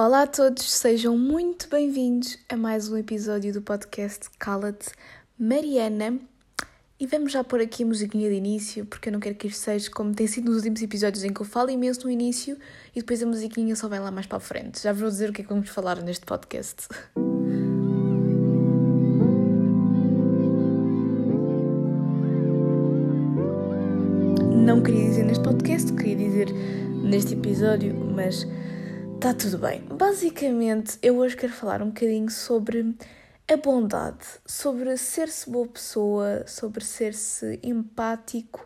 Olá a todos, sejam muito bem-vindos a mais um episódio do podcast Cala-te Mariana. E vamos já pôr aqui a musiquinha de início, porque eu não quero que isto seja como tem sido nos últimos episódios em que eu falo imenso no início e depois a musiquinha só vem lá mais para a frente. Já vou dizer o que é que vamos falar neste podcast. Não queria dizer neste podcast, queria dizer neste episódio, mas está tudo bem. Basicamente, eu hoje quero falar um bocadinho sobre a bondade, sobre ser-se boa pessoa, sobre ser-se empático.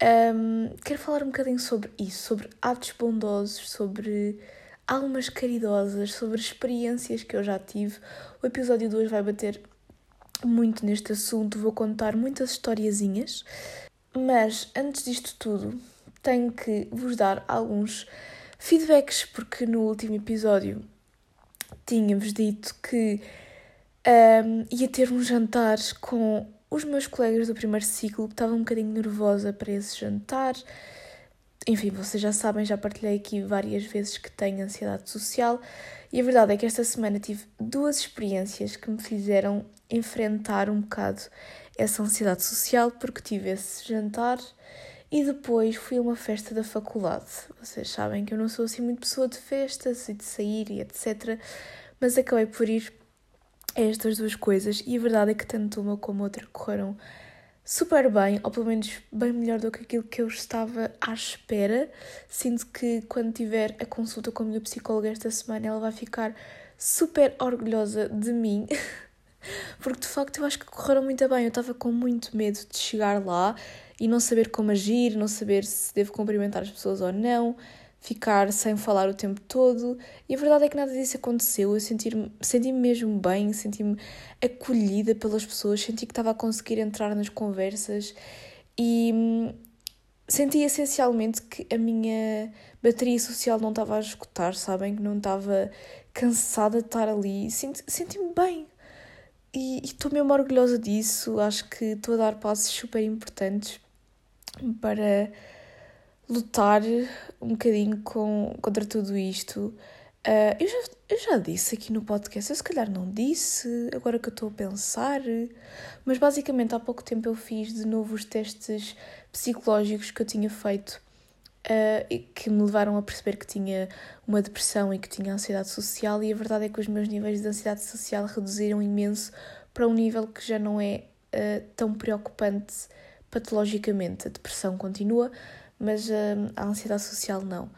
Um, quero falar um bocadinho sobre isso, sobre atos bondosos, sobre almas caridosas, sobre experiências que eu já tive. O episódio 2 vai bater muito neste assunto, vou contar muitas historiazinhas. Mas antes disto tudo, tenho que vos dar alguns feedbacks, porque no último episódio tínhamos dito que um, ia ter um jantar com os meus colegas do primeiro ciclo, estava um bocadinho nervosa para esse jantar. Enfim, vocês já sabem, já partilhei aqui várias vezes que tenho ansiedade social e a verdade é que esta semana tive duas experiências que me fizeram enfrentar um bocado essa ansiedade social, porque tive esse jantar e depois fui a uma festa da faculdade. Vocês sabem que eu não sou assim muito pessoa de festas e de sair e etc. Mas acabei por ir estas duas coisas e a verdade é que tanto uma como outra correram super bem, ou pelo menos bem melhor do que aquilo que eu estava à espera. Sinto que quando tiver a consulta com a minha psicóloga esta semana, ela vai ficar super orgulhosa de mim. Porque de facto eu acho que correram muito bem. Eu estava com muito medo de chegar lá e não saber como agir, não saber se devo cumprimentar as pessoas ou não ficar sem falar o tempo todo. E a verdade é que nada disso aconteceu. Eu senti-me senti mesmo bem, senti-me acolhida pelas pessoas, senti que estava a conseguir entrar nas conversas e hum, senti essencialmente que a minha bateria social não estava a escutar, sabem? Que não estava cansada de estar ali. Senti-me bem. E estou mesmo orgulhosa disso. Acho que estou a dar passos super importantes para lutar um bocadinho com, contra tudo isto. Uh, eu, já, eu já disse aqui no podcast, eu se calhar não disse, agora que eu estou a pensar, mas basicamente há pouco tempo eu fiz de novo os testes psicológicos que eu tinha feito uh, e que me levaram a perceber que tinha uma depressão e que tinha ansiedade social, e a verdade é que os meus níveis de ansiedade social reduziram imenso para um nível que já não é uh, tão preocupante patologicamente. A depressão continua, mas uh, a ansiedade social não.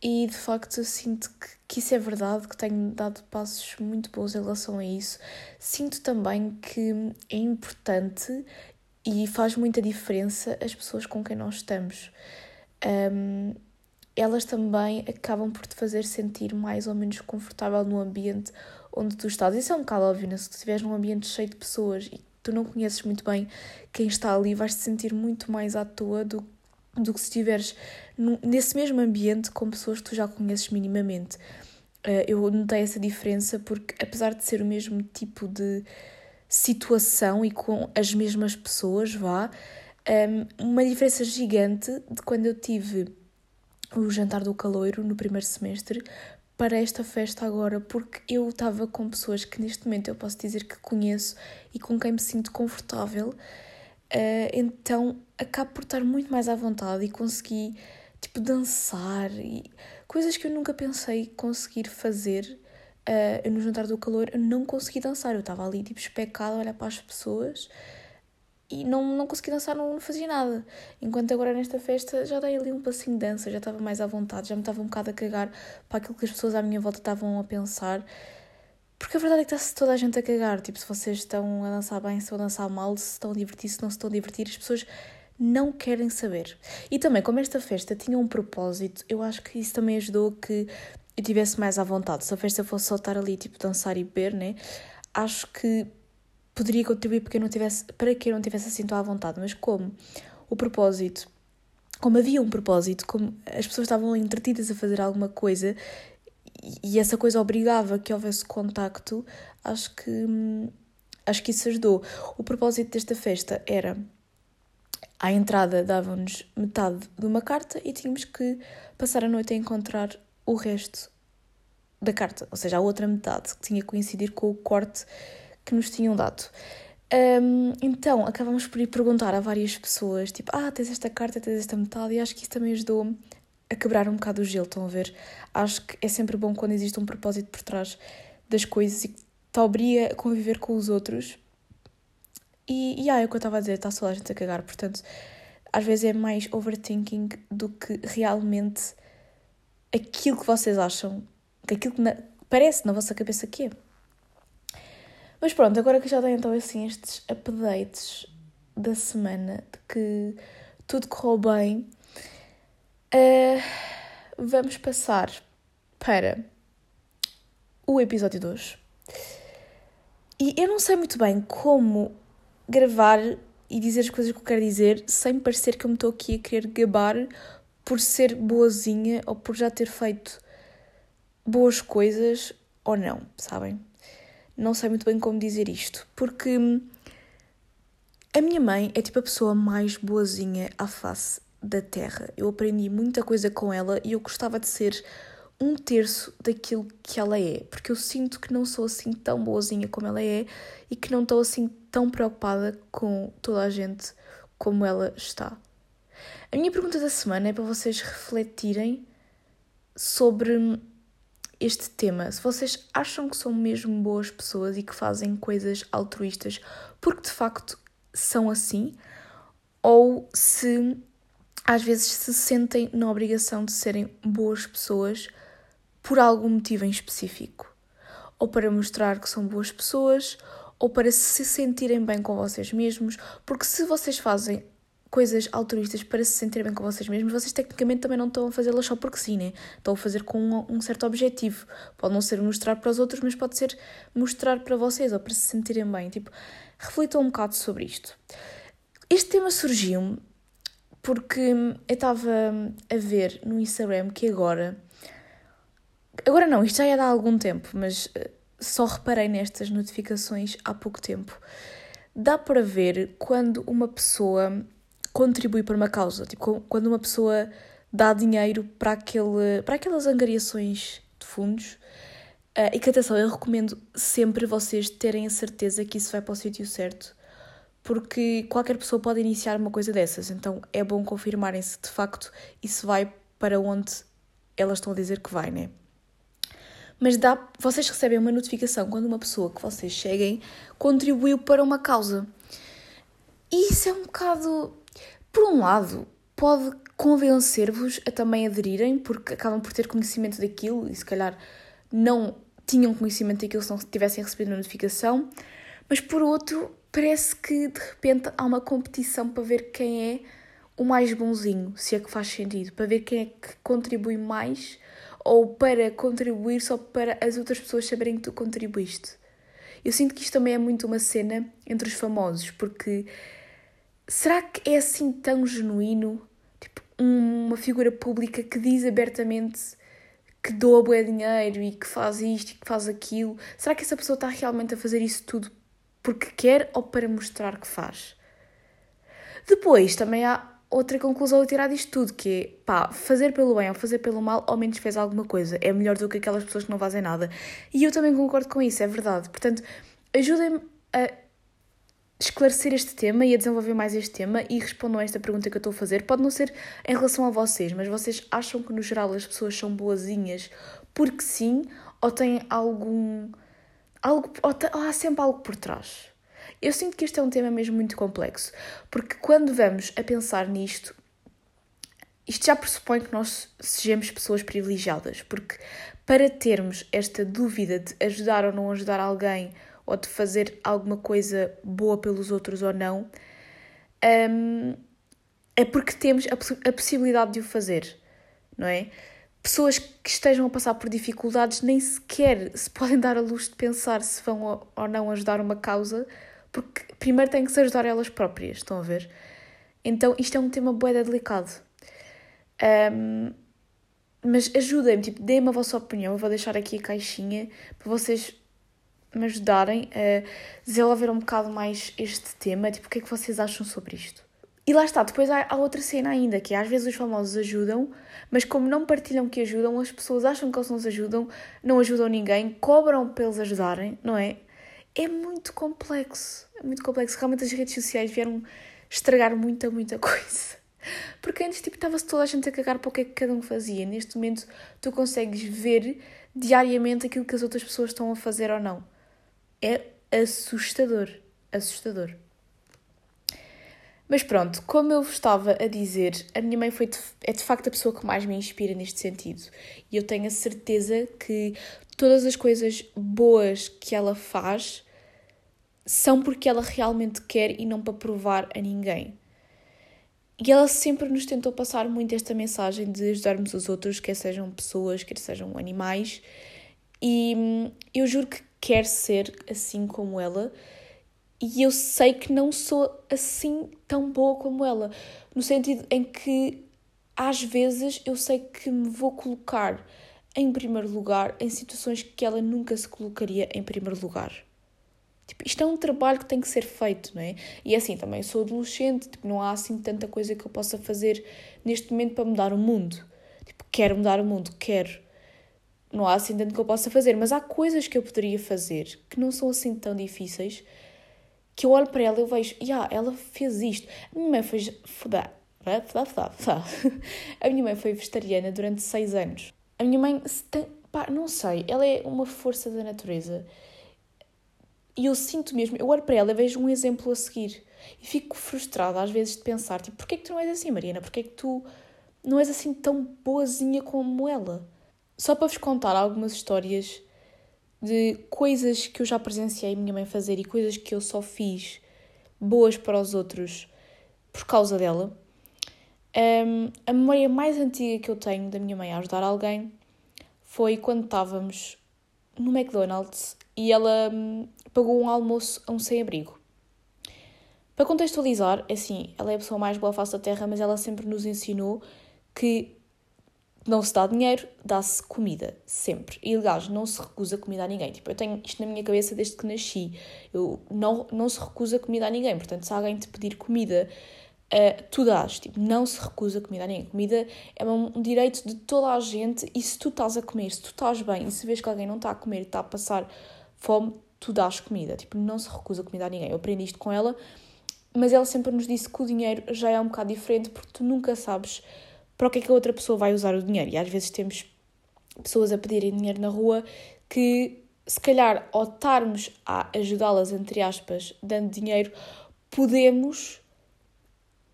E de facto eu sinto que, que isso é verdade, que tenho dado passos muito bons em relação a isso. Sinto também que é importante e faz muita diferença as pessoas com quem nós estamos. Um, elas também acabam por te fazer sentir mais ou menos confortável no ambiente onde tu estás. Isso é um bocado óbvio, né? se tu estiveres num ambiente cheio de pessoas e tu não conheces muito bem quem está ali, vais te sentir muito mais à toa do do que se estiveres nesse mesmo ambiente com pessoas que tu já conheces minimamente. Uh, eu notei essa diferença porque, apesar de ser o mesmo tipo de situação e com as mesmas pessoas, vá, um, uma diferença gigante de quando eu tive o jantar do caloiro no primeiro semestre para esta festa agora, porque eu estava com pessoas que neste momento eu posso dizer que conheço e com quem me sinto confortável Uh, então acabo por estar muito mais à vontade e consegui tipo dançar e coisas que eu nunca pensei conseguir fazer. Uh, no jantar do calor eu não consegui dançar, eu estava ali tipo especada a olhar para as pessoas e não, não consegui dançar, não, não fazia nada. Enquanto agora nesta festa já dei ali um passinho de dança, já estava mais à vontade, já me estava um bocado a cagar para aquilo que as pessoas à minha volta estavam a pensar. Porque a verdade é que está-se toda a gente a cagar. Tipo, se vocês estão a dançar bem, se estão a dançar mal, se estão a divertir, se não se estão a divertir, as pessoas não querem saber. E também, como esta festa tinha um propósito, eu acho que isso também ajudou que eu tivesse mais à vontade. Se a festa fosse só estar ali, tipo, dançar e beber, né? Acho que poderia contribuir porque eu não tivesse, para que eu não tivesse assim tão à vontade. Mas como o propósito, como havia um propósito, como as pessoas estavam entretidas a fazer alguma coisa, e essa coisa obrigava que houvesse contacto, acho que acho que isso ajudou. O propósito desta festa era à entrada davam-nos metade de uma carta e tínhamos que passar a noite a encontrar o resto da carta, ou seja, a outra metade, que tinha que coincidir com o corte que nos tinham dado. Um, então, acabamos por ir perguntar a várias pessoas, tipo, ah, tens esta carta, tens esta metade, e acho que isso também ajudou a quebrar um bocado o gelo, estão a ver? Acho que é sempre bom quando existe um propósito por trás das coisas e que te obriga a conviver com os outros. E, e ah, é o que eu estava a dizer, está só a gente a cagar, portanto, às vezes é mais overthinking do que realmente aquilo que vocês acham, aquilo que na, parece na vossa cabeça que é. Mas pronto, agora que já dei então assim estes updates da semana de que tudo correu bem, uh, vamos passar para o episódio 2. E eu não sei muito bem como gravar e dizer as coisas que eu quero dizer sem parecer que eu me estou aqui a querer gabar por ser boazinha ou por já ter feito boas coisas ou não, sabem? Não sei muito bem como dizer isto, porque a minha mãe é tipo a pessoa mais boazinha à face da Terra. Eu aprendi muita coisa com ela e eu gostava de ser um terço daquilo que ela é, porque eu sinto que não sou assim tão boazinha como ela é e que não estou assim tão preocupada com toda a gente como ela está. A minha pergunta da semana é para vocês refletirem sobre este tema. Se vocês acham que são mesmo boas pessoas e que fazem coisas altruístas porque de facto são assim, ou se às vezes se sentem na obrigação de serem boas pessoas por algum motivo em específico. Ou para mostrar que são boas pessoas, ou para se sentirem bem com vocês mesmos, porque se vocês fazem coisas altruístas para se sentirem bem com vocês mesmos, vocês tecnicamente também não estão a fazê-las só porque sim, né? Estão a fazer com um, um, certo objetivo. Pode não ser mostrar para os outros, mas pode ser mostrar para vocês ou para se sentirem bem. Tipo, reflitam um bocado sobre isto. Este tema surgiu porque eu estava a ver no Instagram que agora. Agora não, isto já é há algum tempo, mas eh, só reparei nestas notificações há pouco tempo. Dá para ver quando uma pessoa contribui para uma causa. Tipo, quando uma pessoa dá dinheiro para, aquele, para aquelas angariações de fundos. Uh, e que atenção, eu recomendo sempre vocês terem a certeza que isso vai para o sítio certo, porque qualquer pessoa pode iniciar uma coisa dessas, então é bom confirmarem se de facto isso vai para onde elas estão a dizer que vai, né? Mas dá, vocês recebem uma notificação quando uma pessoa que vocês cheguem contribuiu para uma causa. E isso é um bocado por um lado, pode convencer-vos a também aderirem, porque acabam por ter conhecimento daquilo e se calhar não tinham conhecimento daquilo se não tivessem recebido a notificação, mas por outro, parece que de repente há uma competição para ver quem é o mais bonzinho, se é que faz sentido, para ver quem é que contribui mais ou para contribuir só para as outras pessoas saberem que tu contribuíste. Eu sinto que isto também é muito uma cena entre os famosos, porque será que é assim tão genuíno? Tipo, uma figura pública que diz abertamente que doa bué dinheiro e que faz isto e que faz aquilo. Será que essa pessoa está realmente a fazer isso tudo porque quer ou para mostrar que faz? Depois também há outra conclusão a tirar disto tudo, que é, pá, fazer pelo bem ou fazer pelo mal, ao menos fez alguma coisa. É melhor do que aquelas pessoas que não fazem nada. E eu também concordo com isso, é verdade. Portanto, ajudem-me a esclarecer este tema e a desenvolver mais este tema e respondam a esta pergunta que eu estou a fazer. Pode não ser em relação a vocês, mas vocês acham que no geral as pessoas são boazinhas porque sim ou têm algum. algo ou, ou há sempre algo por trás? Eu sinto que este é um tema mesmo muito complexo, porque quando vamos a pensar nisto, isto já pressupõe que nós sejamos pessoas privilegiadas, porque para termos esta dúvida de ajudar ou não ajudar alguém ou de fazer alguma coisa boa pelos outros ou não, um, é porque temos a, a possibilidade de o fazer, não é? Pessoas que estejam a passar por dificuldades nem sequer se podem dar a luz de pensar se vão ou não ajudar uma causa, porque primeiro têm que se ajudar elas próprias, estão a ver? Então isto é um tema boeda delicado. Um, mas ajudem-me, tipo, deem-me a vossa opinião. Eu vou deixar aqui a caixinha para vocês me ajudarem a desenvolver um bocado mais este tema, tipo, o que é que vocês acham sobre isto? E lá está, depois há, há, outra cena ainda, que é, às vezes os famosos ajudam, mas como não partilham que ajudam, as pessoas acham que eles não os ajudam, não ajudam ninguém, cobram para eles ajudarem, não é? É muito complexo, é muito complexo. Realmente as redes sociais vieram estragar muita, muita coisa. Porque antes, tipo, estava-se toda a gente a cagar para o que é que cada um fazia. Neste momento, tu consegues ver diariamente aquilo que as outras pessoas estão a fazer ou não. É assustador, assustador. Mas pronto, como eu vos estava a dizer, a minha mãe foi de, é de facto a pessoa que mais me inspira neste sentido. E eu tenho a certeza que todas as coisas boas que ela faz são porque ela realmente quer e não para provar a ninguém. E ela sempre nos tentou passar muito esta mensagem de ajudarmos os outros, quer sejam pessoas, quer sejam animais. E hum, eu juro que quer ser assim como ela e eu sei que não sou assim tão boa como ela, no sentido em que às vezes eu sei que me vou colocar em primeiro lugar em situações que ela nunca se colocaria em primeiro lugar. Tipo, isto é um trabalho que tem que ser feito, não é? E é assim, também sou adolescente, tipo, não há assim tanta coisa que eu possa fazer neste momento para mudar o mundo. Tipo, quero mudar o mundo, quero. Não há assim tanto que eu possa fazer, mas há coisas que eu poderia fazer que não são assim tão difíceis que eu olho para ela e eu vejo, yeah, ela fez isto. A minha mãe foi. A minha mãe foi vegetariana durante seis anos. A minha mãe, tem, pá, não sei, ela é uma força da natureza. E eu sinto mesmo, eu olho para ela e vejo um exemplo a seguir. E fico frustrada às vezes de pensar, tipo, porquê que tu não és assim, Mariana? Porquê que tu não és assim tão boazinha como ela? Só para vos contar algumas histórias de coisas que eu já presenciei minha mãe fazer e coisas que eu só fiz boas para os outros por causa dela. Um, a memória mais antiga que eu tenho da minha mãe a ajudar alguém foi quando estávamos no McDonald's e ela um, pagou um almoço a um sem-abrigo. Para contextualizar, é assim, ela é a pessoa mais boa face da Terra, mas ela sempre nos ensinou que não se dá dinheiro, dá-se comida, sempre. E, aliás, não se recusa comida a ninguém. Tipo, eu tenho isto na minha cabeça desde que nasci. Eu, não, não se recusa comida a ninguém. Portanto, se alguém te pedir comida, uh, tu dás. Tipo, não se recusa comida a ninguém. Comida é um direito de toda a gente e se tu estás a comer, se tu estás bem e se vês que alguém não está a comer e está a passar fome, tu dás comida. Tipo, não se recusa comida a ninguém. Eu aprendi isto com ela, mas ela sempre nos disse que o dinheiro já é um bocado diferente porque tu nunca sabes para o que é que a outra pessoa vai usar o dinheiro. E às vezes temos pessoas a pedirem dinheiro na rua que, se calhar, ao estarmos a ajudá-las, entre aspas, dando dinheiro, podemos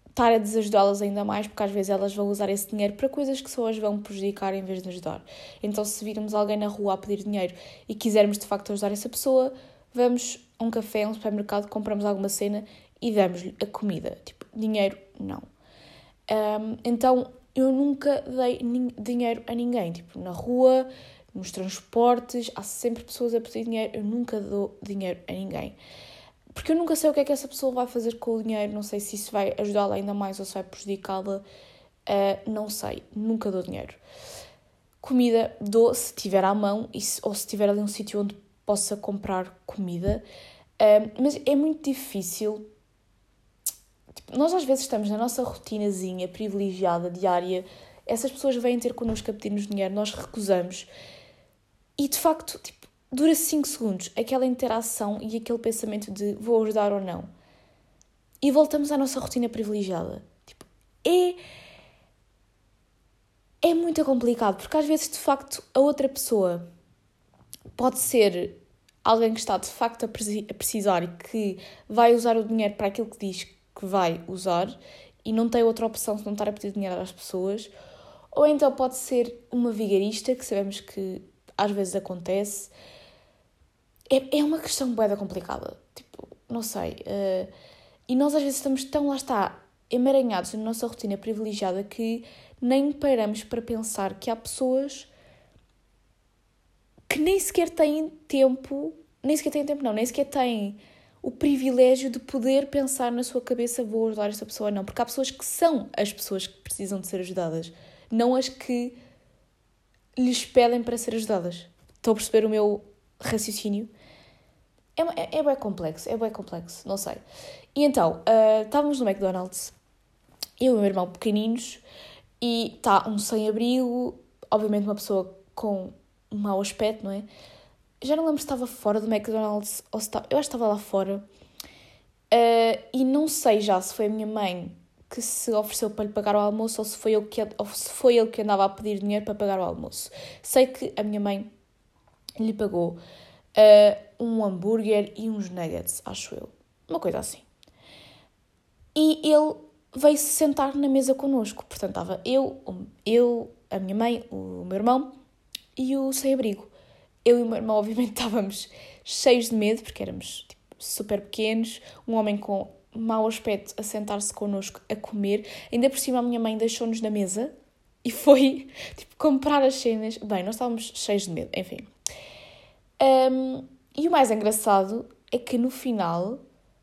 estar a desajudá-las ainda mais, porque às vezes elas vão usar esse dinheiro para coisas que só as vão prejudicar em vez de ajudar. Então, se virmos alguém na rua a pedir dinheiro e quisermos de facto ajudar essa pessoa, vamos a um café, a um supermercado, compramos alguma cena e damos-lhe a comida. Tipo, dinheiro, não. Um, então, eu nunca dei dinheiro a ninguém. Tipo, na rua, nos transportes, há sempre pessoas a pedir dinheiro. Eu nunca dou dinheiro a ninguém. Porque eu nunca sei o que é que essa pessoa vai fazer com o dinheiro. Não sei se isso vai ajudá-la ainda mais ou se vai prejudicá-la. Uh, não sei. Nunca dou dinheiro. Comida dou se tiver à mão e se, ou se tiver ali um sítio onde possa comprar comida. Uh, mas é muito difícil Tipo, nós às vezes estamos na nossa rotinazinha privilegiada, diária, essas pessoas vêm ter connosco a pedir-nos dinheiro, nós recusamos. E de facto, tipo, dura 5 segundos aquela interação e aquele pensamento de vou ajudar ou não. E voltamos à nossa rotina privilegiada. Tipo, é. É muito complicado, porque às vezes, de facto, a outra pessoa pode ser alguém que está de facto a precisar e que vai usar o dinheiro para aquilo que diz que vai usar e não tem outra opção se não estar a pedir dinheiro às pessoas. Ou então pode ser uma vigarista, que sabemos que às vezes acontece. É, é uma questão boeda complicada. Tipo, não sei. Uh, e nós às vezes estamos tão, lá está, emaranhados na nossa rotina privilegiada que nem paramos para pensar que há pessoas que nem sequer têm tempo, nem sequer têm tempo, não, nem sequer têm o privilégio de poder pensar na sua cabeça vou ajudar esta pessoa não, porque há pessoas que são as pessoas que precisam de ser ajudadas, não as que lhes pedem para ser ajudadas. Estão a perceber o meu raciocínio? É, é, é bem complexo, é bem complexo, não sei. E então, uh, estávamos no McDonald's eu e o meu irmão pequeninos, e está um sem-abrigo, obviamente uma pessoa com um mau aspecto, não é? Já não lembro se estava fora do McDonald's ou se estava. Eu acho que estava lá fora. Uh, e não sei já se foi a minha mãe que se ofereceu para lhe pagar o almoço ou se foi ele que, ou se foi ele que andava a pedir dinheiro para pagar o almoço. Sei que a minha mãe lhe pagou uh, um hambúrguer e uns nuggets, acho eu. Uma coisa assim. E ele veio-se sentar na mesa connosco. Portanto, estava eu, eu, a minha mãe, o meu irmão e o sem-abrigo. Eu e o meu irmão, obviamente, estávamos cheios de medo, porque éramos tipo, super pequenos, um homem com mau aspecto a sentar-se connosco a comer. Ainda por cima, a minha mãe deixou-nos na mesa e foi tipo, comprar as cenas. Bem, nós estávamos cheios de medo, enfim. Um, e o mais engraçado é que no final,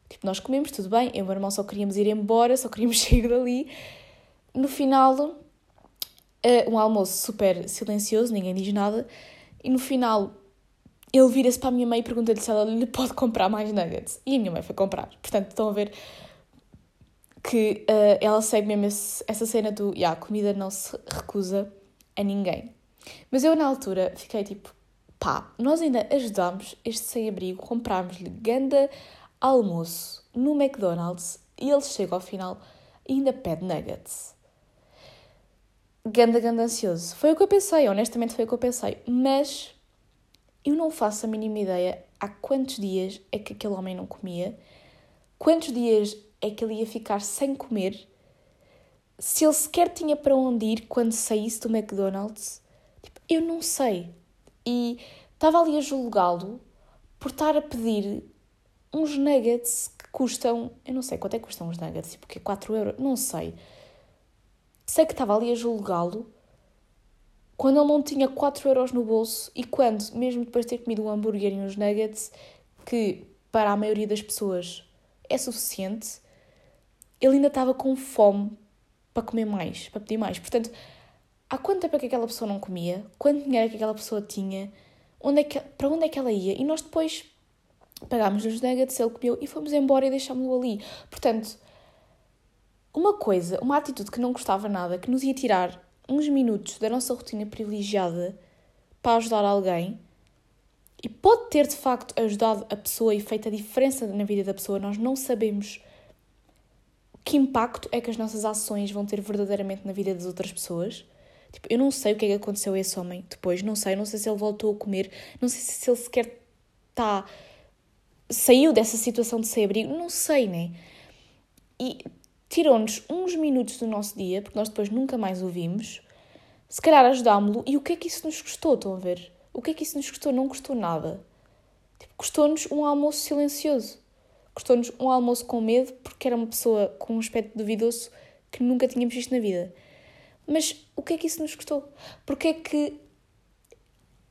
tipo, nós comemos tudo bem, eu e o meu irmão só queríamos ir embora, só queríamos sair dali. No final, uh, um almoço super silencioso, ninguém diz nada, e no final ele vira-se para a minha mãe e pergunta-lhe se ela lhe pode comprar mais nuggets. E a minha mãe foi comprar. Portanto, estão a ver que uh, ela segue mesmo esse, essa cena do yeah, a comida não se recusa a ninguém. Mas eu, na altura, fiquei tipo, pá, nós ainda ajudámos este sem-abrigo, comprámos-lhe ganda almoço no McDonald's e ele chega ao final e ainda pede nuggets. Ganda, ganda ansioso. Foi o que eu pensei, honestamente foi o que eu pensei. Mas eu não faço a mínima ideia há quantos dias é que aquele homem não comia, quantos dias é que ele ia ficar sem comer, se ele sequer tinha para onde ir quando saísse do McDonald's. Tipo, eu não sei. E estava ali a julgá-lo por estar a pedir uns nuggets que custam. Eu não sei quanto é que custam os nuggets, porque 4 euros, não sei. Sei que estava ali a julgá-lo quando ele não tinha 4 euros no bolso e quando, mesmo depois de ter comido um hambúrguer e uns nuggets, que para a maioria das pessoas é suficiente, ele ainda estava com fome para comer mais, para pedir mais. Portanto, há quanto tempo é que aquela pessoa não comia? Quanto dinheiro é que aquela pessoa tinha? Onde é que, para onde é que ela ia? E nós depois pagámos os nuggets, ele comeu e fomos embora e deixámos-lo ali. Portanto, uma coisa, uma atitude que não gostava nada, que nos ia tirar uns minutos da nossa rotina privilegiada para ajudar alguém e pode ter de facto ajudado a pessoa e feito a diferença na vida da pessoa, nós não sabemos que impacto é que as nossas ações vão ter verdadeiramente na vida das outras pessoas. Tipo, eu não sei o que é que aconteceu a esse homem depois, não sei, não sei se ele voltou a comer, não sei se ele sequer está. saiu dessa situação de sem abrigo, não sei, né? E tirou-nos uns minutos do nosso dia, porque nós depois nunca mais o vimos. Se calhar ajudámo-lo. E o que é que isso nos custou? Estão a ver? O que é que isso nos custou? Não custou nada. Tipo, custou-nos um almoço silencioso. Custou-nos um almoço com medo, porque era uma pessoa com um aspecto duvidoso que nunca tínhamos visto na vida. Mas o que é que isso nos custou? Porque é que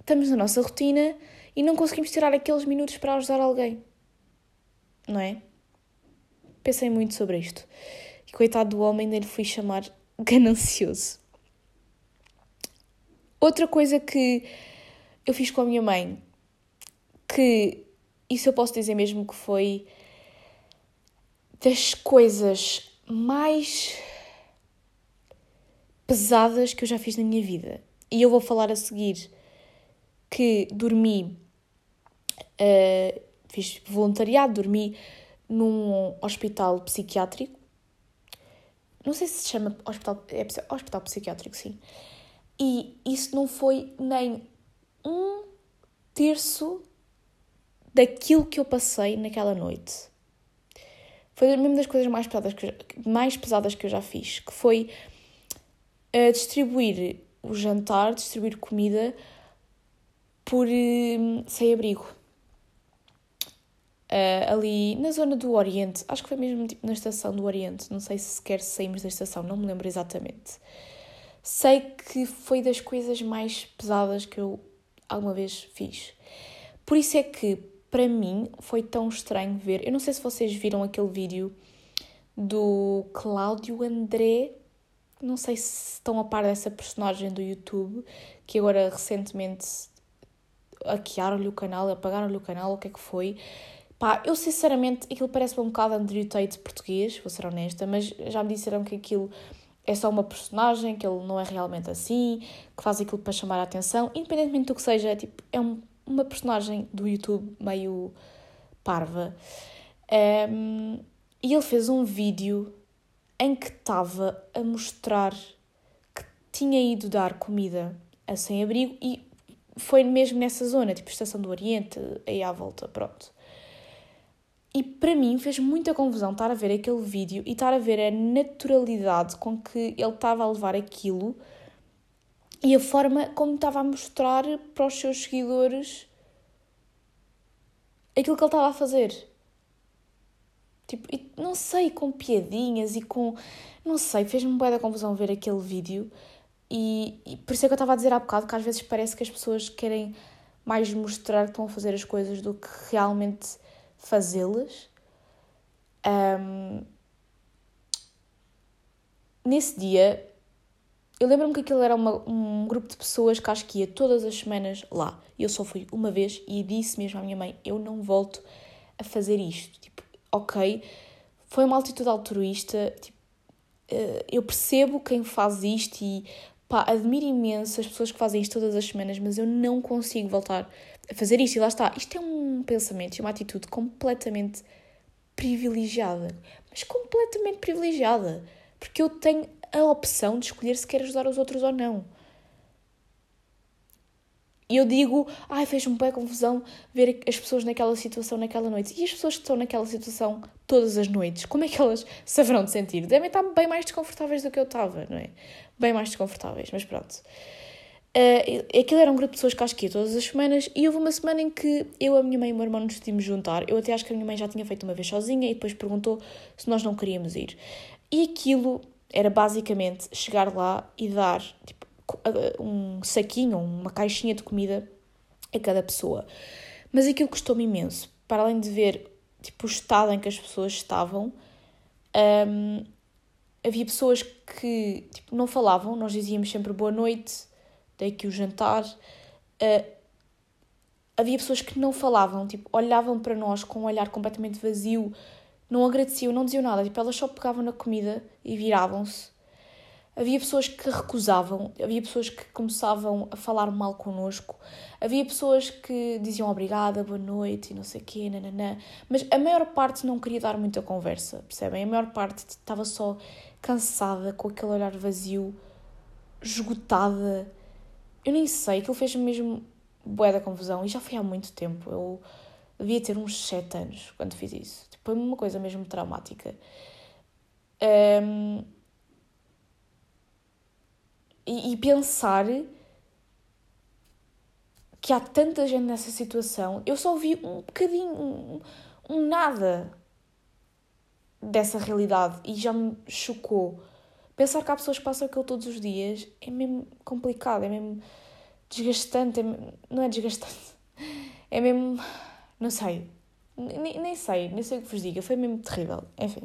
estamos na nossa rotina e não conseguimos tirar aqueles minutos para ajudar alguém? Não é? Pensei muito sobre isto. E coitado do homem, ainda lhe fui chamar ganancioso. Outra coisa que eu fiz com a minha mãe, que isso eu posso dizer mesmo que foi das coisas mais pesadas que eu já fiz na minha vida. E eu vou falar a seguir que dormi, uh, fiz voluntariado, dormi num hospital psiquiátrico. Não sei se se chama hospital, é hospital psiquiátrico, sim. E isso não foi nem um terço daquilo que eu passei naquela noite. Foi uma das coisas mais pesadas que, eu, mais pesadas que eu já fiz, que foi uh, distribuir o jantar, distribuir comida por uh, sem abrigo uh, ali na zona do Oriente, acho que foi mesmo tipo, na estação do Oriente, não sei se sequer saímos da estação, não me lembro exatamente. Sei que foi das coisas mais pesadas que eu alguma vez fiz. Por isso é que, para mim, foi tão estranho ver. Eu não sei se vocês viram aquele vídeo do Cláudio André, não sei se estão a par dessa personagem do YouTube, que agora recentemente hackearam-lhe o canal, apagaram-lhe o canal, o que é que foi, Pá, eu sinceramente, aquilo parece-me um bocado Andrew Tate português, vou ser honesta, mas já me disseram que aquilo é só uma personagem, que ele não é realmente assim, que faz aquilo para chamar a atenção, independentemente do que seja, é, tipo, é um, uma personagem do YouTube meio parva. Um, e ele fez um vídeo em que estava a mostrar que tinha ido dar comida a sem-abrigo e foi mesmo nessa zona, tipo Estação do Oriente, aí à volta, pronto. E para mim fez muita confusão estar a ver aquele vídeo e estar a ver a naturalidade com que ele estava a levar aquilo e a forma como estava a mostrar para os seus seguidores aquilo que ele estava a fazer. Tipo, não sei, com piadinhas e com. Não sei, fez-me boa da confusão ver aquele vídeo. E, e por isso é que eu estava a dizer há bocado que às vezes parece que as pessoas querem mais mostrar que estão a fazer as coisas do que realmente fazê-las. Um, nesse dia, eu lembro-me que aquilo era uma, um grupo de pessoas que acho que ia todas as semanas lá. Eu só fui uma vez e disse mesmo à minha mãe: Eu não volto a fazer isto. Tipo, ok, foi uma altitude altruísta. Tipo, uh, eu percebo quem faz isto e pá, admiro imenso as pessoas que fazem isto todas as semanas, mas eu não consigo voltar fazer isto. E lá está, isto é um pensamento e uma atitude completamente privilegiada. Mas completamente privilegiada. Porque eu tenho a opção de escolher se quero ajudar os outros ou não. E eu digo, ai, fez-me bem confusão ver as pessoas naquela situação naquela noite. E as pessoas que estão naquela situação todas as noites, como é que elas se haverão de sentir? Devem estar bem mais desconfortáveis do que eu estava, não é? Bem mais desconfortáveis, mas pronto. Uh, aquilo era um grupo de pessoas que acho que ia todas as semanas e houve uma semana em que eu, a minha mãe e o meu irmão nos decidimos juntar. Eu até acho que a minha mãe já tinha feito uma vez sozinha e depois perguntou se nós não queríamos ir. E aquilo era basicamente chegar lá e dar tipo, um saquinho, uma caixinha de comida a cada pessoa. Mas aquilo custou-me imenso. Para além de ver tipo, o estado em que as pessoas estavam, um, havia pessoas que tipo, não falavam, nós dizíamos sempre boa noite dei aqui o jantar. Uh, havia pessoas que não falavam, tipo, olhavam para nós com um olhar completamente vazio, não agradeciam, não diziam nada, tipo, elas só pegavam na comida e viravam-se. Havia pessoas que recusavam, havia pessoas que começavam a falar mal connosco, havia pessoas que diziam obrigada, boa noite e não sei o quê, nananã. Mas a maior parte não queria dar muita conversa, percebem? A maior parte estava só cansada, com aquele olhar vazio, esgotada, eu nem sei, aquilo fez-me mesmo bué da confusão e já foi há muito tempo. Eu devia ter uns 7 anos quando fiz isso. Tipo, foi uma coisa mesmo traumática. Um, e, e, pensar que há tanta gente nessa situação, eu só vi um bocadinho, um, um nada dessa realidade e já me chocou Pensar que há pessoas que passam aquilo todos os dias é mesmo complicado, é mesmo desgastante, é, não é desgastante, é mesmo. não sei. Nem, nem sei, nem sei o que vos diga, foi mesmo terrível. Enfim.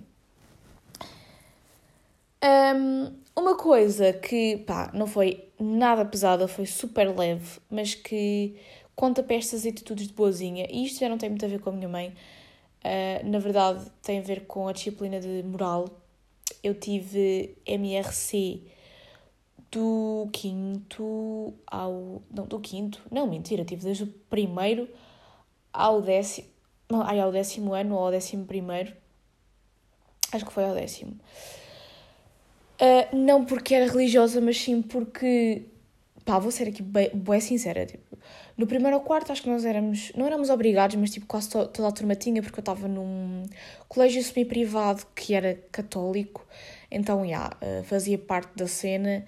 Um, uma coisa que, pá, não foi nada pesada, foi super leve, mas que conta para estas atitudes de boazinha, e isto já não tem muito a ver com a minha mãe, uh, na verdade tem a ver com a disciplina de moral eu tive MRC do quinto ao. Não, do quinto. Não, mentira, tive desde o primeiro ao décimo. Não, ai, ao décimo ano ou ao décimo primeiro. Acho que foi ao décimo. Uh, não porque era religiosa, mas sim porque. Pá, vou ser aqui bem, bem sincera. Tipo, no primeiro ou quarto, acho que nós éramos. Não éramos obrigados, mas tipo, quase to, toda a turma tinha, porque eu estava num colégio semi-privado que era católico. Então, já, yeah, fazia parte da cena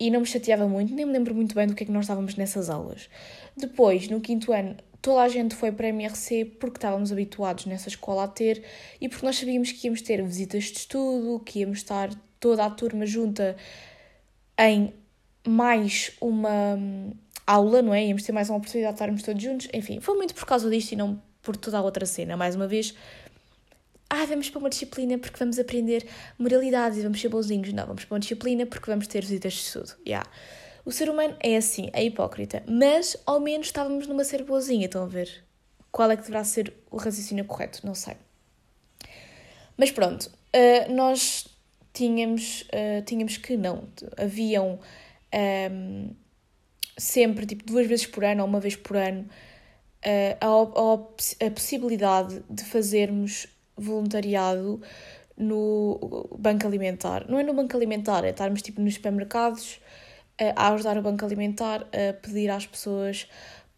e não me chateava muito, nem me lembro muito bem do que é que nós estávamos nessas aulas. Depois, no quinto ano, toda a gente foi para a MRC porque estávamos habituados nessa escola a ter e porque nós sabíamos que íamos ter visitas de estudo, que íamos estar toda a turma junta em mais uma aula, não é? Íamos ter mais uma oportunidade de estarmos todos juntos. Enfim, foi muito por causa disto e não por toda a outra cena. Mais uma vez, ah, vamos para uma disciplina porque vamos aprender moralidades e vamos ser bonzinhos. Não, vamos para uma disciplina porque vamos ter visitas de estudo. Yeah. O ser humano é assim, é hipócrita. Mas, ao menos, estávamos numa ser boazinha, estão a ver? qual é que deverá ser o raciocínio correto, não sei. Mas pronto, uh, nós tínhamos, uh, tínhamos que não, haviam um, ehm, sempre, tipo, duas vezes por ano ou uma vez por ano, uh, a, a, a possibilidade de fazermos voluntariado no banco alimentar. Não é no banco alimentar, é estarmos tipo nos supermercados uh, a ajudar o banco alimentar a pedir às pessoas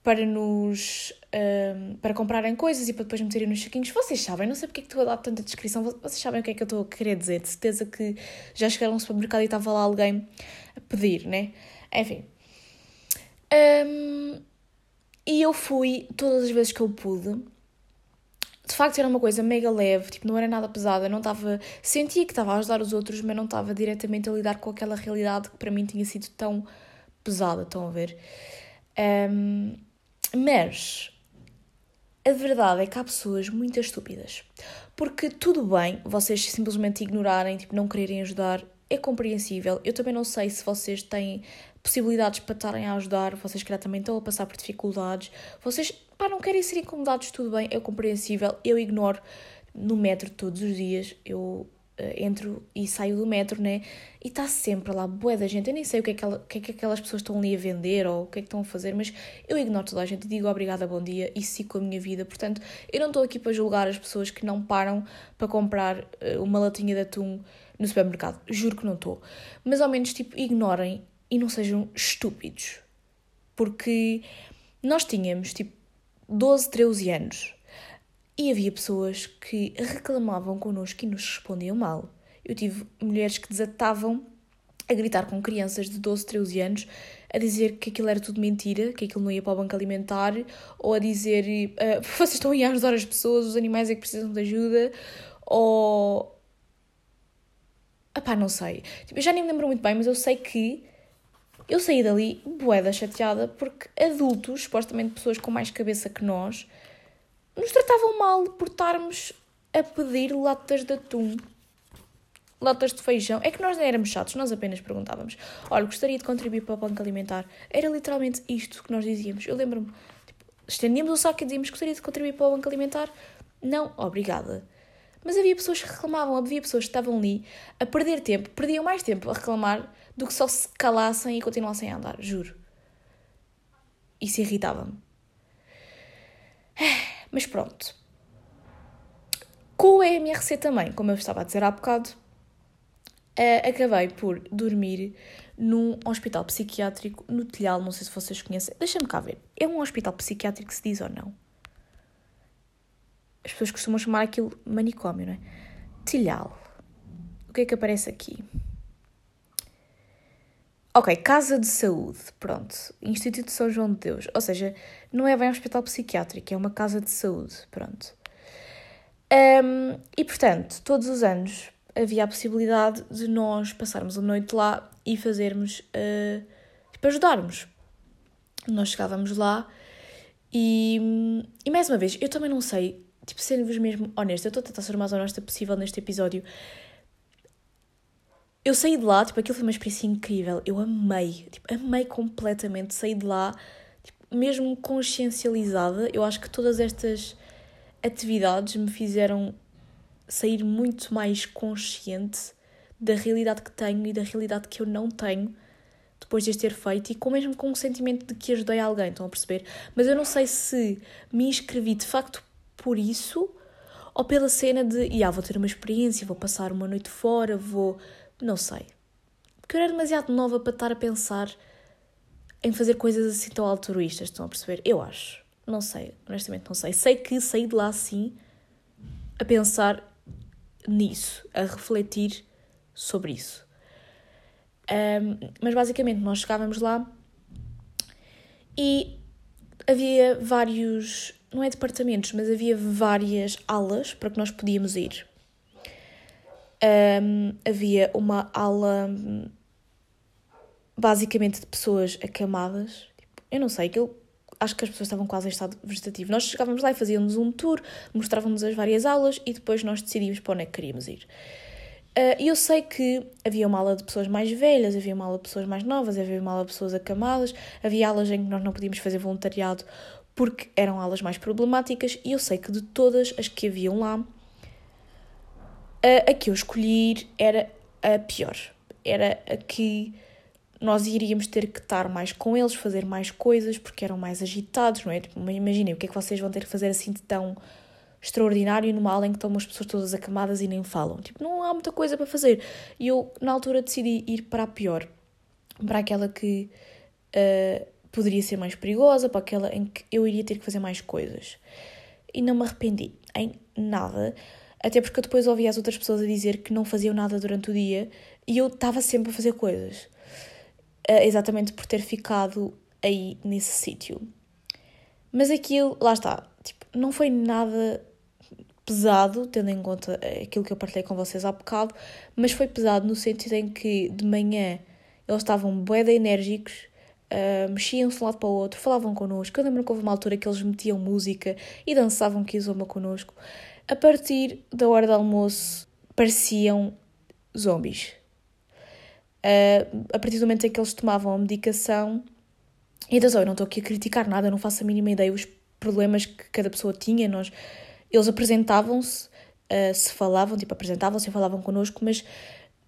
para nos uh, para comprarem coisas e para depois meterem nos saquinhos. Vocês sabem, não sei porque é que estou a dar tanta descrição, vocês sabem o que é que eu estou a querer dizer. De certeza que já chegaram ao supermercado e estava lá alguém a pedir, né? Enfim. Um, e eu fui todas as vezes que eu pude de facto era uma coisa mega leve, tipo, não era nada pesada, não estava. Sentia que estava a ajudar os outros, mas não estava diretamente a lidar com aquela realidade que para mim tinha sido tão pesada, estão a ver? Um, mas a verdade é que há pessoas muito estúpidas. Porque tudo bem vocês simplesmente ignorarem, tipo, não quererem ajudar, é compreensível. Eu também não sei se vocês têm possibilidades para estarem a ajudar, vocês que também estão a passar por dificuldades, vocês pá, não querem ser incomodados, tudo bem, é compreensível. Eu ignoro no metro todos os dias, eu uh, entro e saio do metro, né? E está sempre lá, boé da gente. Eu nem sei o que, é que, ela, o que é que aquelas pessoas estão ali a vender ou o que é que estão a fazer, mas eu ignoro toda a gente e digo obrigada, bom dia e sigo com a minha vida. Portanto, eu não estou aqui para julgar as pessoas que não param para comprar uh, uma latinha de atum no supermercado. Juro que não estou. Mas ao menos, tipo, ignorem e não sejam estúpidos. Porque nós tínhamos, tipo, 12, 13 anos e havia pessoas que reclamavam connosco e nos respondiam mal. Eu tive mulheres que desatavam a gritar com crianças de 12, 13 anos a dizer que aquilo era tudo mentira, que aquilo não ia para o banco alimentar, ou a dizer uh, vocês estão a ir a ajudar as pessoas, os animais é que precisam de ajuda, ou. Epá, não sei. Tipo, eu já nem me lembro muito bem, mas eu sei que eu saí dali boeda chateada porque adultos, supostamente pessoas com mais cabeça que nós, nos tratavam mal por estarmos a pedir latas de atum, latas de feijão. É que nós não éramos chatos, nós apenas perguntávamos: olha, gostaria de contribuir para o banco alimentar. Era literalmente isto que nós dizíamos. Eu lembro-me, tipo, estendíamos o saco e dizíamos: gostaria de contribuir para o banco alimentar. Não, obrigada. Mas havia pessoas que reclamavam, havia pessoas que estavam ali a perder tempo, perdiam mais tempo a reclamar do que só se calassem e continuassem a andar, juro. Isso irritava-me. Mas pronto. Com o EMRC também, como eu estava a dizer há bocado, uh, acabei por dormir num hospital psiquiátrico no Telhal, não sei se vocês conhecem. Deixa-me cá ver. É um hospital psiquiátrico se diz ou não? As pessoas costumam chamar aquilo manicômio, não é? Telhal. O que é que aparece aqui? Ok, Casa de Saúde, pronto. Instituto de São João de Deus. Ou seja, não é bem um hospital psiquiátrico, é uma casa de saúde, pronto. Um, e portanto, todos os anos havia a possibilidade de nós passarmos a noite lá e fazermos, uh, tipo, ajudarmos. Nós chegávamos lá e, e mais uma vez, eu também não sei, tipo, sendo-vos mesmo honesta, eu estou a tentar ser o mais honesta possível neste episódio, eu saí de lá, tipo, aquilo foi uma experiência incrível. Eu amei, tipo, amei completamente. Saí de lá, tipo, mesmo consciencializada. Eu acho que todas estas atividades me fizeram sair muito mais consciente da realidade que tenho e da realidade que eu não tenho depois de as ter feito e com mesmo com o sentimento de que ajudei alguém, estão a perceber? Mas eu não sei se me inscrevi de facto por isso ou pela cena de, ah, vou ter uma experiência, vou passar uma noite fora, vou não sei. Porque eu era demasiado nova para estar a pensar em fazer coisas assim tão altruístas, estão a perceber? Eu acho. Não sei, honestamente não sei. Sei que saí de lá sim a pensar nisso, a refletir sobre isso. Um, mas basicamente nós chegávamos lá e havia vários, não é departamentos, mas havia várias alas para que nós podíamos ir um, havia uma ala basicamente de pessoas acamadas. Tipo, eu não sei, aquilo, acho que as pessoas estavam quase em estado vegetativo. Nós chegávamos lá e fazíamos um tour, mostrávamos as várias aulas e depois nós decidíamos para onde é que queríamos ir. Uh, e eu sei que havia uma ala de pessoas mais velhas, havia uma ala de pessoas mais novas, havia uma ala de pessoas acamadas, havia aulas em que nós não podíamos fazer voluntariado porque eram aulas mais problemáticas e eu sei que de todas as que haviam lá, a, a que eu escolhi era a pior. Era a que nós iríamos ter que estar mais com eles, fazer mais coisas, porque eram mais agitados, não é? Tipo, imaginem o que é que vocês vão ter que fazer assim de tão extraordinário numa aula em que estão as pessoas todas acamadas e nem falam. Tipo, não há muita coisa para fazer. E eu, na altura, decidi ir para a pior, para aquela que uh, poderia ser mais perigosa, para aquela em que eu iria ter que fazer mais coisas. E não me arrependi em nada, até porque eu depois ouvi as outras pessoas a dizer que não faziam nada durante o dia e eu estava sempre a fazer coisas. Uh, exatamente por ter ficado aí nesse sítio. Mas aquilo, lá está, tipo, não foi nada pesado, tendo em conta aquilo que eu partilhei com vocês há bocado, mas foi pesado no sentido em que de manhã eles estavam bué de enérgicos, uh, mexiam-se de um lado para o outro, falavam connosco. Eu lembro que houve uma altura que eles metiam música e dançavam Kizomba connosco. A partir da hora do almoço, pareciam zombies. Uh, a partir do momento em que eles tomavam a medicação, e atenção, eu não estou aqui a criticar nada, não faço a mínima ideia os problemas que cada pessoa tinha, nós eles apresentavam-se, uh, se falavam, tipo, apresentavam-se e falavam connosco, mas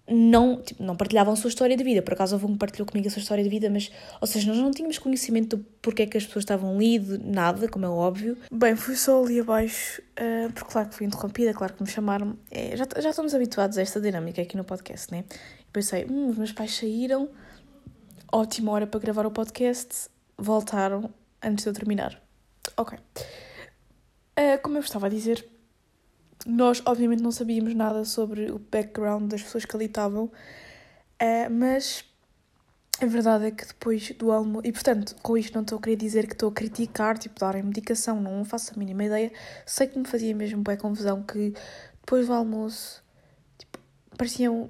não, tipo, não partilhavam a sua história de vida. Por acaso houve um que partilhou comigo a sua história de vida, mas, ou seja, nós não tínhamos conhecimento do porquê que as pessoas estavam ali, de nada, como é óbvio. Bem, fui só ali abaixo, uh, porque claro que fui interrompida, claro que me chamaram. É, já, já estamos habituados a esta dinâmica aqui no podcast, né? E pensei, hum, os meus pais saíram, ótima hora para gravar o podcast, voltaram antes de eu terminar. Ok. Uh, como eu estava a dizer, nós obviamente não sabíamos nada sobre o background das pessoas que ali estavam, uh, mas a verdade é que depois do almoço. E portanto, com isto não estou a querer dizer que estou a criticar, tipo, darem medicação, não faço a mínima ideia. Sei que me fazia mesmo bem confusão que depois do almoço, tipo, pareciam.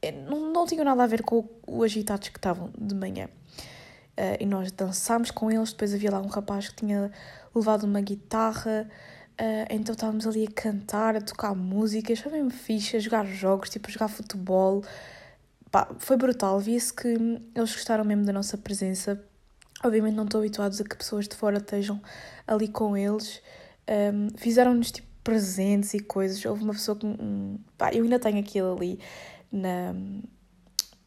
Eh, não, não tinham nada a ver com o agitados que estavam de manhã. Uh, e nós dançámos com eles. Depois havia lá um rapaz que tinha levado uma guitarra, uh, então estávamos ali a cantar, a tocar músicas, foi mesmo fixe, a jogar jogos, tipo a jogar futebol. Pá, foi brutal, via-se que eles gostaram mesmo da nossa presença. Obviamente não estou habituados a que pessoas de fora estejam ali com eles. Um, Fizeram-nos tipo presentes e coisas. Houve uma pessoa que. Um, pá, eu ainda tenho aquilo ali na,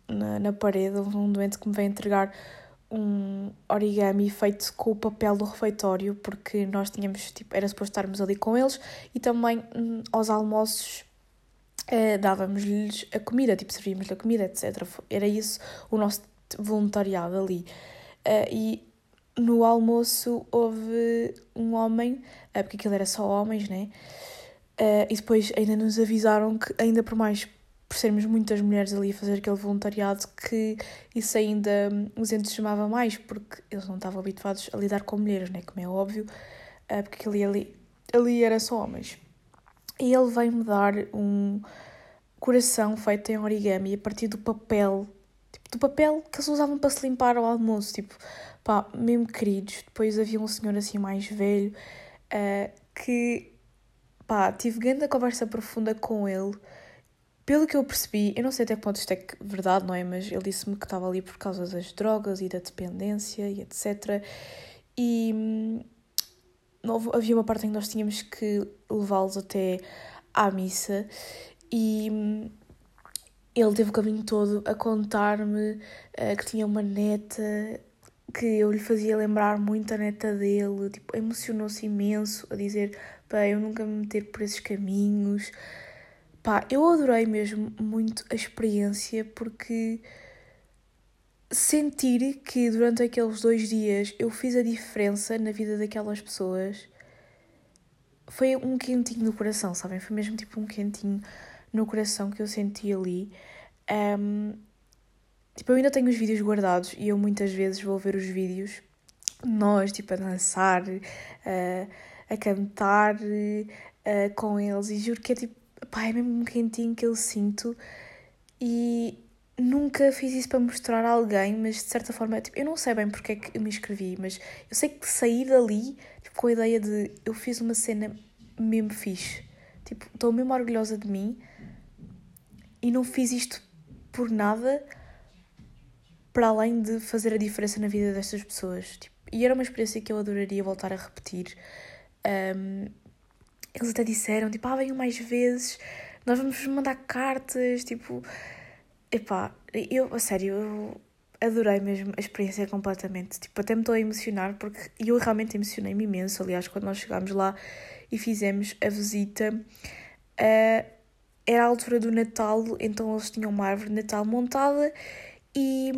na, na parede. Houve um doente que me veio entregar um origami feito com o papel do refeitório, porque nós tínhamos, tipo, era suposto estarmos ali com eles e também hum, aos almoços eh, dávamos-lhes a comida, tipo, servíamos-lhe a comida, etc. Era isso o nosso voluntariado ali. Uh, e no almoço houve um homem, uh, porque aquilo era só homens, né? Uh, e depois ainda nos avisaram que, ainda por mais por sermos muitas mulheres ali a fazer aquele voluntariado, que isso ainda os entusiasmava mais, porque eles não estavam habituados a lidar com mulheres, né? como é óbvio, eh, porque ali, ali, ali era só homens. E ele veio-me dar um coração feito em origami a partir do papel, tipo, do papel que eles usavam para se limpar ao almoço, tipo, pá, mesmo queridos. Depois havia um senhor assim mais velho uh, que, pá, tive grande conversa profunda com ele pelo que eu percebi, eu não sei até que ponto isto é verdade, não é? Mas ele disse-me que estava ali por causa das drogas e da dependência e etc. E hum, havia uma parte em que nós tínhamos que levá-los até à missa e hum, ele teve o caminho todo a contar-me uh, que tinha uma neta que eu lhe fazia lembrar muito a neta dele, tipo, emocionou-se imenso a dizer, pá, eu nunca me meter por esses caminhos, Pá, eu adorei mesmo muito a experiência porque sentir que durante aqueles dois dias eu fiz a diferença na vida daquelas pessoas foi um quentinho no coração, sabem? Foi mesmo tipo um quentinho no coração que eu senti ali. Um, tipo, eu ainda tenho os vídeos guardados e eu muitas vezes vou ver os vídeos, nós, tipo, a dançar, uh, a cantar uh, com eles e juro que é tipo pá, é mesmo um quentinho que eu sinto e nunca fiz isso para mostrar a alguém, mas de certa forma, tipo, eu não sei bem porque é que eu me inscrevi, mas eu sei que saí dali tipo, com a ideia de eu fiz uma cena mesmo fixe. Tipo, estou mesmo orgulhosa de mim e não fiz isto por nada para além de fazer a diferença na vida destas pessoas. Tipo, e era uma experiência que eu adoraria voltar a repetir. Um, eles até disseram, tipo, ah, venham mais vezes, nós vamos mandar cartas, tipo... Epá, eu, a sério, eu adorei mesmo a experiência completamente. Tipo, até me estou a emocionar porque eu realmente emocionei-me imenso. Aliás, quando nós chegámos lá e fizemos a visita, uh, era a altura do Natal, então eles tinham uma árvore de Natal montada e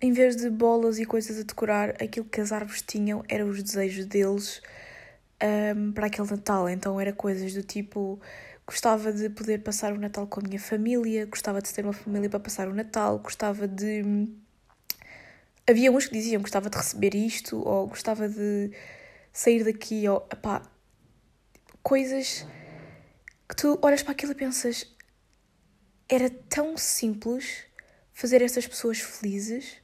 em vez de bolas e coisas a decorar, aquilo que as árvores tinham eram os desejos deles um, para aquele Natal. Então era coisas do tipo gostava de poder passar o Natal com a minha família, gostava de ter uma família para passar o Natal, gostava de. Havia uns que diziam gostava de receber isto, ou gostava de sair daqui, ou. Epá, coisas que tu olhas para aquilo e pensas. Era tão simples fazer estas pessoas felizes.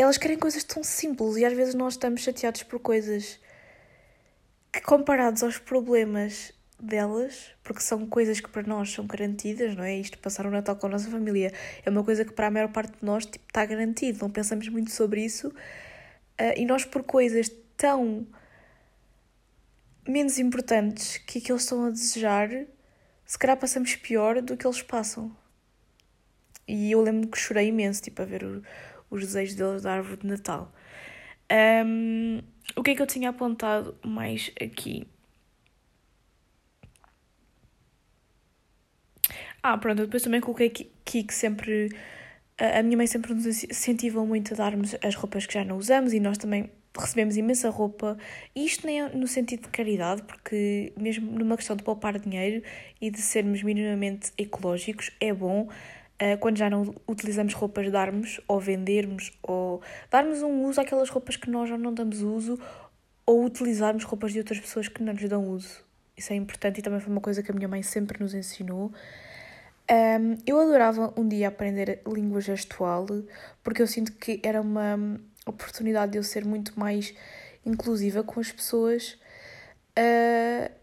Elas querem coisas tão simples e às vezes nós estamos chateados por coisas que, comparados aos problemas delas, porque são coisas que para nós são garantidas, não é? Isto, passar o Natal com a nossa família, é uma coisa que para a maior parte de nós tipo, está garantido, não pensamos muito sobre isso. Uh, e nós, por coisas tão menos importantes que aqueles estão a desejar, se calhar passamos pior do que eles passam. E eu lembro que chorei imenso, tipo, a ver o, os desejos deles da árvore de Natal. Um, o que é que eu tinha apontado mais aqui? Ah, pronto, depois também coloquei aqui que sempre. A minha mãe sempre nos incentivou muito a darmos as roupas que já não usamos e nós também recebemos imensa roupa. E isto nem é no sentido de caridade, porque mesmo numa questão de poupar dinheiro e de sermos minimamente ecológicos, é bom quando já não utilizamos roupas, darmos ou vendermos ou darmos um uso àquelas roupas que nós já não damos uso ou utilizarmos roupas de outras pessoas que não nos dão uso. Isso é importante e também foi uma coisa que a minha mãe sempre nos ensinou. Um, eu adorava um dia aprender língua gestual porque eu sinto que era uma oportunidade de eu ser muito mais inclusiva com as pessoas. Uh,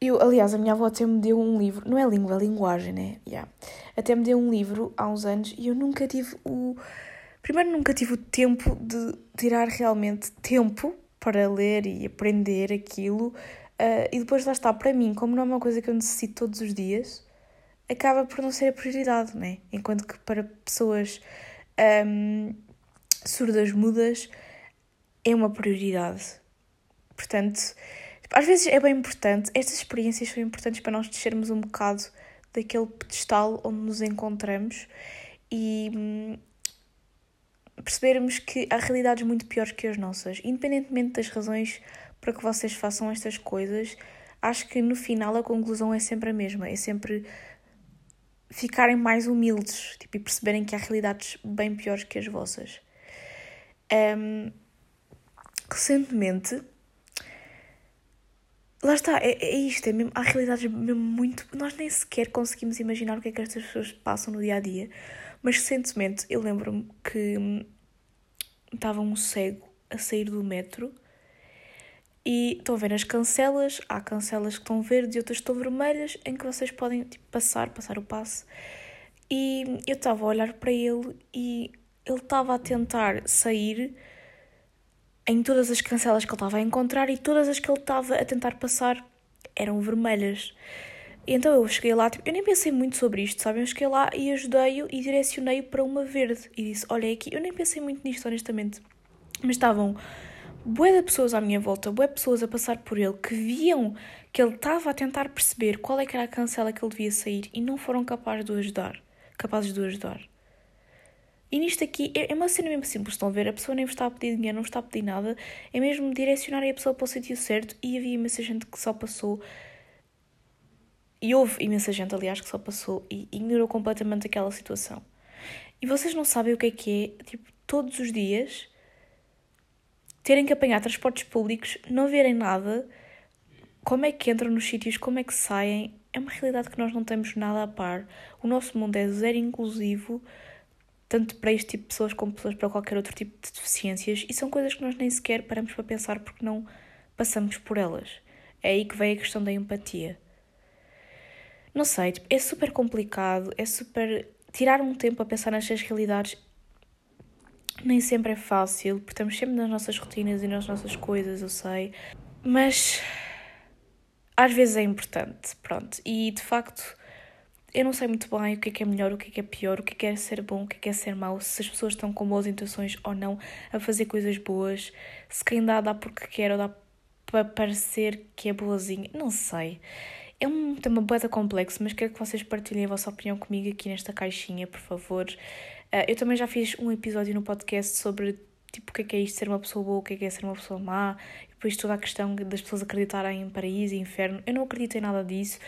eu, aliás, a minha avó até me deu um livro, não é língua, é linguagem, né? Yeah. Até me deu um livro há uns anos e eu nunca tive o. Primeiro, nunca tive o tempo de tirar realmente tempo para ler e aprender aquilo. Uh, e depois lá está, para mim, como não é uma coisa que eu necessito todos os dias, acaba por não ser a prioridade, né? Enquanto que para pessoas um, surdas mudas é uma prioridade. Portanto, às vezes é bem importante, estas experiências são importantes para nós descermos um bocado daquele pedestal onde nos encontramos e hum, percebermos que há realidades muito piores que as nossas. Independentemente das razões para que vocês façam estas coisas, acho que no final a conclusão é sempre a mesma, é sempre ficarem mais humildes tipo, e perceberem que há realidades bem piores que as vossas. Um, recentemente Lá está, é, é isto, é mesmo, há realidades mesmo muito. Nós nem sequer conseguimos imaginar o que é que estas pessoas passam no dia a dia. Mas recentemente eu lembro-me que hum, estava um cego a sair do metro e estão a ver as cancelas, há cancelas que estão verdes e outras que estão vermelhas, em que vocês podem tipo, passar, passar o passe. E eu estava a olhar para ele e ele estava a tentar sair em todas as cancelas que ele estava a encontrar e todas as que ele estava a tentar passar eram vermelhas. E então eu cheguei lá, tipo, eu nem pensei muito sobre isto, sabem? Eu cheguei lá e ajudei-o e direcionei-o para uma verde. E disse: Olha, aqui, eu nem pensei muito nisto, honestamente. Mas estavam bué de pessoas à minha volta, bué pessoas a passar por ele, que viam que ele estava a tentar perceber qual é que era a cancela que ele devia sair e não foram capazes de o ajudar. Capazes de o ajudar. E nisto aqui é, é uma cena mesmo simples, estão a ver? A pessoa nem vos está a pedir dinheiro, não está a pedir nada, é mesmo direcionar a pessoa para o sentido certo e havia imensa gente que só passou. E houve imensa gente, aliás, que só passou e ignorou completamente aquela situação. E vocês não sabem o que é que é, tipo, todos os dias terem que apanhar transportes públicos, não verem nada, como é que entram nos sítios, como é que saem. É uma realidade que nós não temos nada a par. O nosso mundo é zero inclusivo tanto para este tipo de pessoas como pessoas para qualquer outro tipo de deficiências, e são coisas que nós nem sequer paramos para pensar porque não passamos por elas. É aí que vem a questão da empatia. Não sei, tipo, é super complicado, é super. Tirar um tempo a pensar nestas realidades Nem sempre é fácil, porque estamos sempre nas nossas rotinas e nas nossas coisas, eu sei. Mas às vezes é importante, pronto. E de facto, eu não sei muito bem o que é que é melhor, o que é que é pior, o que é que é ser bom, o que é que é ser mau, se as pessoas estão com boas intenções ou não a fazer coisas boas, se quem dá dá porque quer ou dá para parecer que é boazinha, não sei. É um tema bem complexo, mas quero que vocês partilhem a vossa opinião comigo aqui nesta caixinha, por favor. Uh, eu também já fiz um episódio no podcast sobre tipo, o que é que é isto ser uma pessoa boa, o que é que é ser uma pessoa má, e depois toda a questão das pessoas acreditarem em paraíso e inferno. Eu não acredito em nada disso.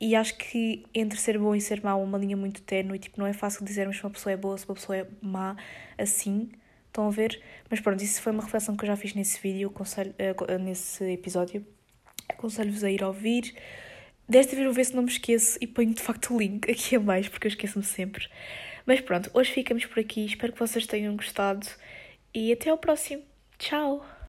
E acho que entre ser bom e ser mau é uma linha muito ténue. Tipo, não é fácil dizermos se uma pessoa é boa, se uma pessoa é má, assim. Estão a ver? Mas pronto, isso foi uma reflexão que eu já fiz nesse vídeo, aconselho, uh, nesse episódio. Aconselho-vos a ir ouvir. Desta vez vou ver se não me esqueço e ponho de facto o link aqui a mais, porque eu esqueço-me sempre. Mas pronto, hoje ficamos por aqui. Espero que vocês tenham gostado e até ao próximo. Tchau!